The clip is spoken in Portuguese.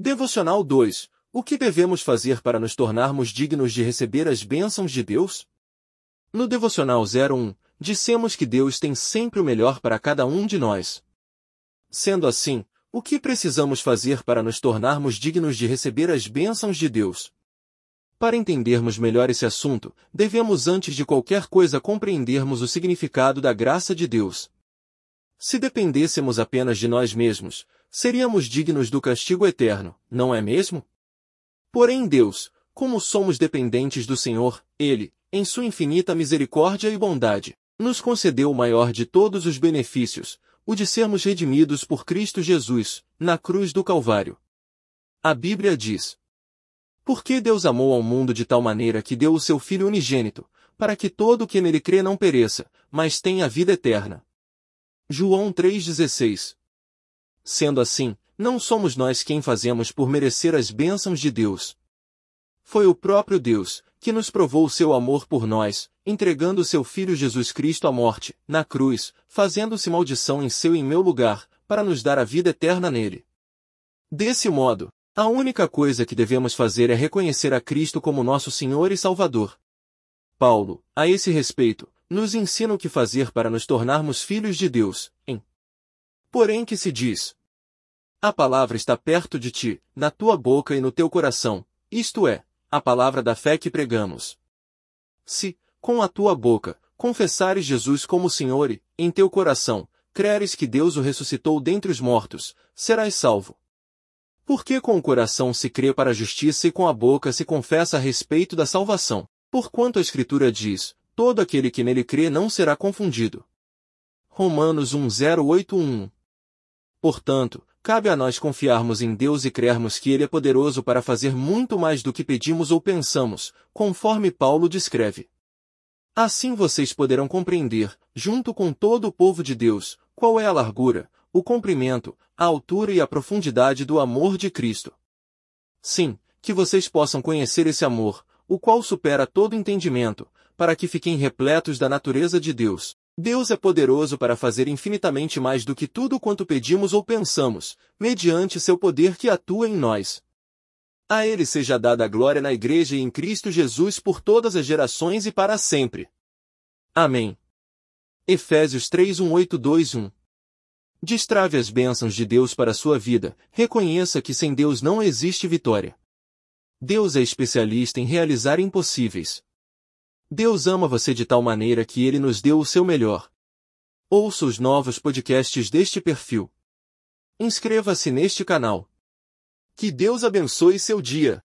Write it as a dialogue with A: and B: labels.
A: Devocional 2. O que devemos fazer para nos tornarmos dignos de receber as bênçãos de Deus? No Devocional 01, dissemos que Deus tem sempre o melhor para cada um de nós. Sendo assim, o que precisamos fazer para nos tornarmos dignos de receber as bênçãos de Deus? Para entendermos melhor esse assunto, devemos antes de qualquer coisa compreendermos o significado da graça de Deus. Se dependêssemos apenas de nós mesmos, seríamos dignos do castigo eterno, não é mesmo? Porém Deus, como somos dependentes do Senhor, Ele, em sua infinita misericórdia e bondade, nos concedeu o maior de todos os benefícios, o de sermos redimidos por Cristo Jesus, na cruz do Calvário. A Bíblia diz, Porque Deus amou ao mundo de tal maneira que deu o seu Filho unigênito, para que todo o que nele crê não pereça, mas tenha a vida eterna. João 3,16 Sendo assim, não somos nós quem fazemos por merecer as bênçãos de Deus. Foi o próprio Deus, que nos provou o seu amor por nós, entregando seu Filho Jesus Cristo à morte, na cruz, fazendo-se maldição em seu e em meu lugar, para nos dar a vida eterna nele. Desse modo, a única coisa que devemos fazer é reconhecer a Cristo como nosso Senhor e Salvador. Paulo, a esse respeito, nos ensina o que fazer para nos tornarmos filhos de Deus, em Porém que se diz, a palavra está perto de ti, na tua boca e no teu coração, isto é, a palavra da fé que pregamos. Se, com a tua boca, confessares Jesus como Senhor e, em teu coração, creres que Deus o ressuscitou dentre os mortos, serás salvo. Porque com o coração se crê para a justiça e com a boca se confessa a respeito da salvação, porquanto a Escritura diz, todo aquele que nele crê não será confundido. Romanos 1:081 Portanto, Cabe a nós confiarmos em Deus e crermos que Ele é poderoso para fazer muito mais do que pedimos ou pensamos, conforme Paulo descreve. Assim vocês poderão compreender, junto com todo o povo de Deus, qual é a largura, o comprimento, a altura e a profundidade do amor de Cristo. Sim, que vocês possam conhecer esse amor, o qual supera todo entendimento, para que fiquem repletos da natureza de Deus, Deus é poderoso para fazer infinitamente mais do que tudo quanto pedimos ou pensamos, mediante seu poder que atua em nós. A Ele seja dada a glória na Igreja e em Cristo Jesus por todas as gerações e para sempre. Amém. Efésios 3:1-8-2-1 Destrave as bênçãos de Deus para a sua vida, reconheça que sem Deus não existe vitória. Deus é especialista em realizar impossíveis. Deus ama você de tal maneira que ele nos deu o seu melhor. Ouça os novos podcasts deste perfil. Inscreva-se neste canal. Que Deus abençoe seu dia.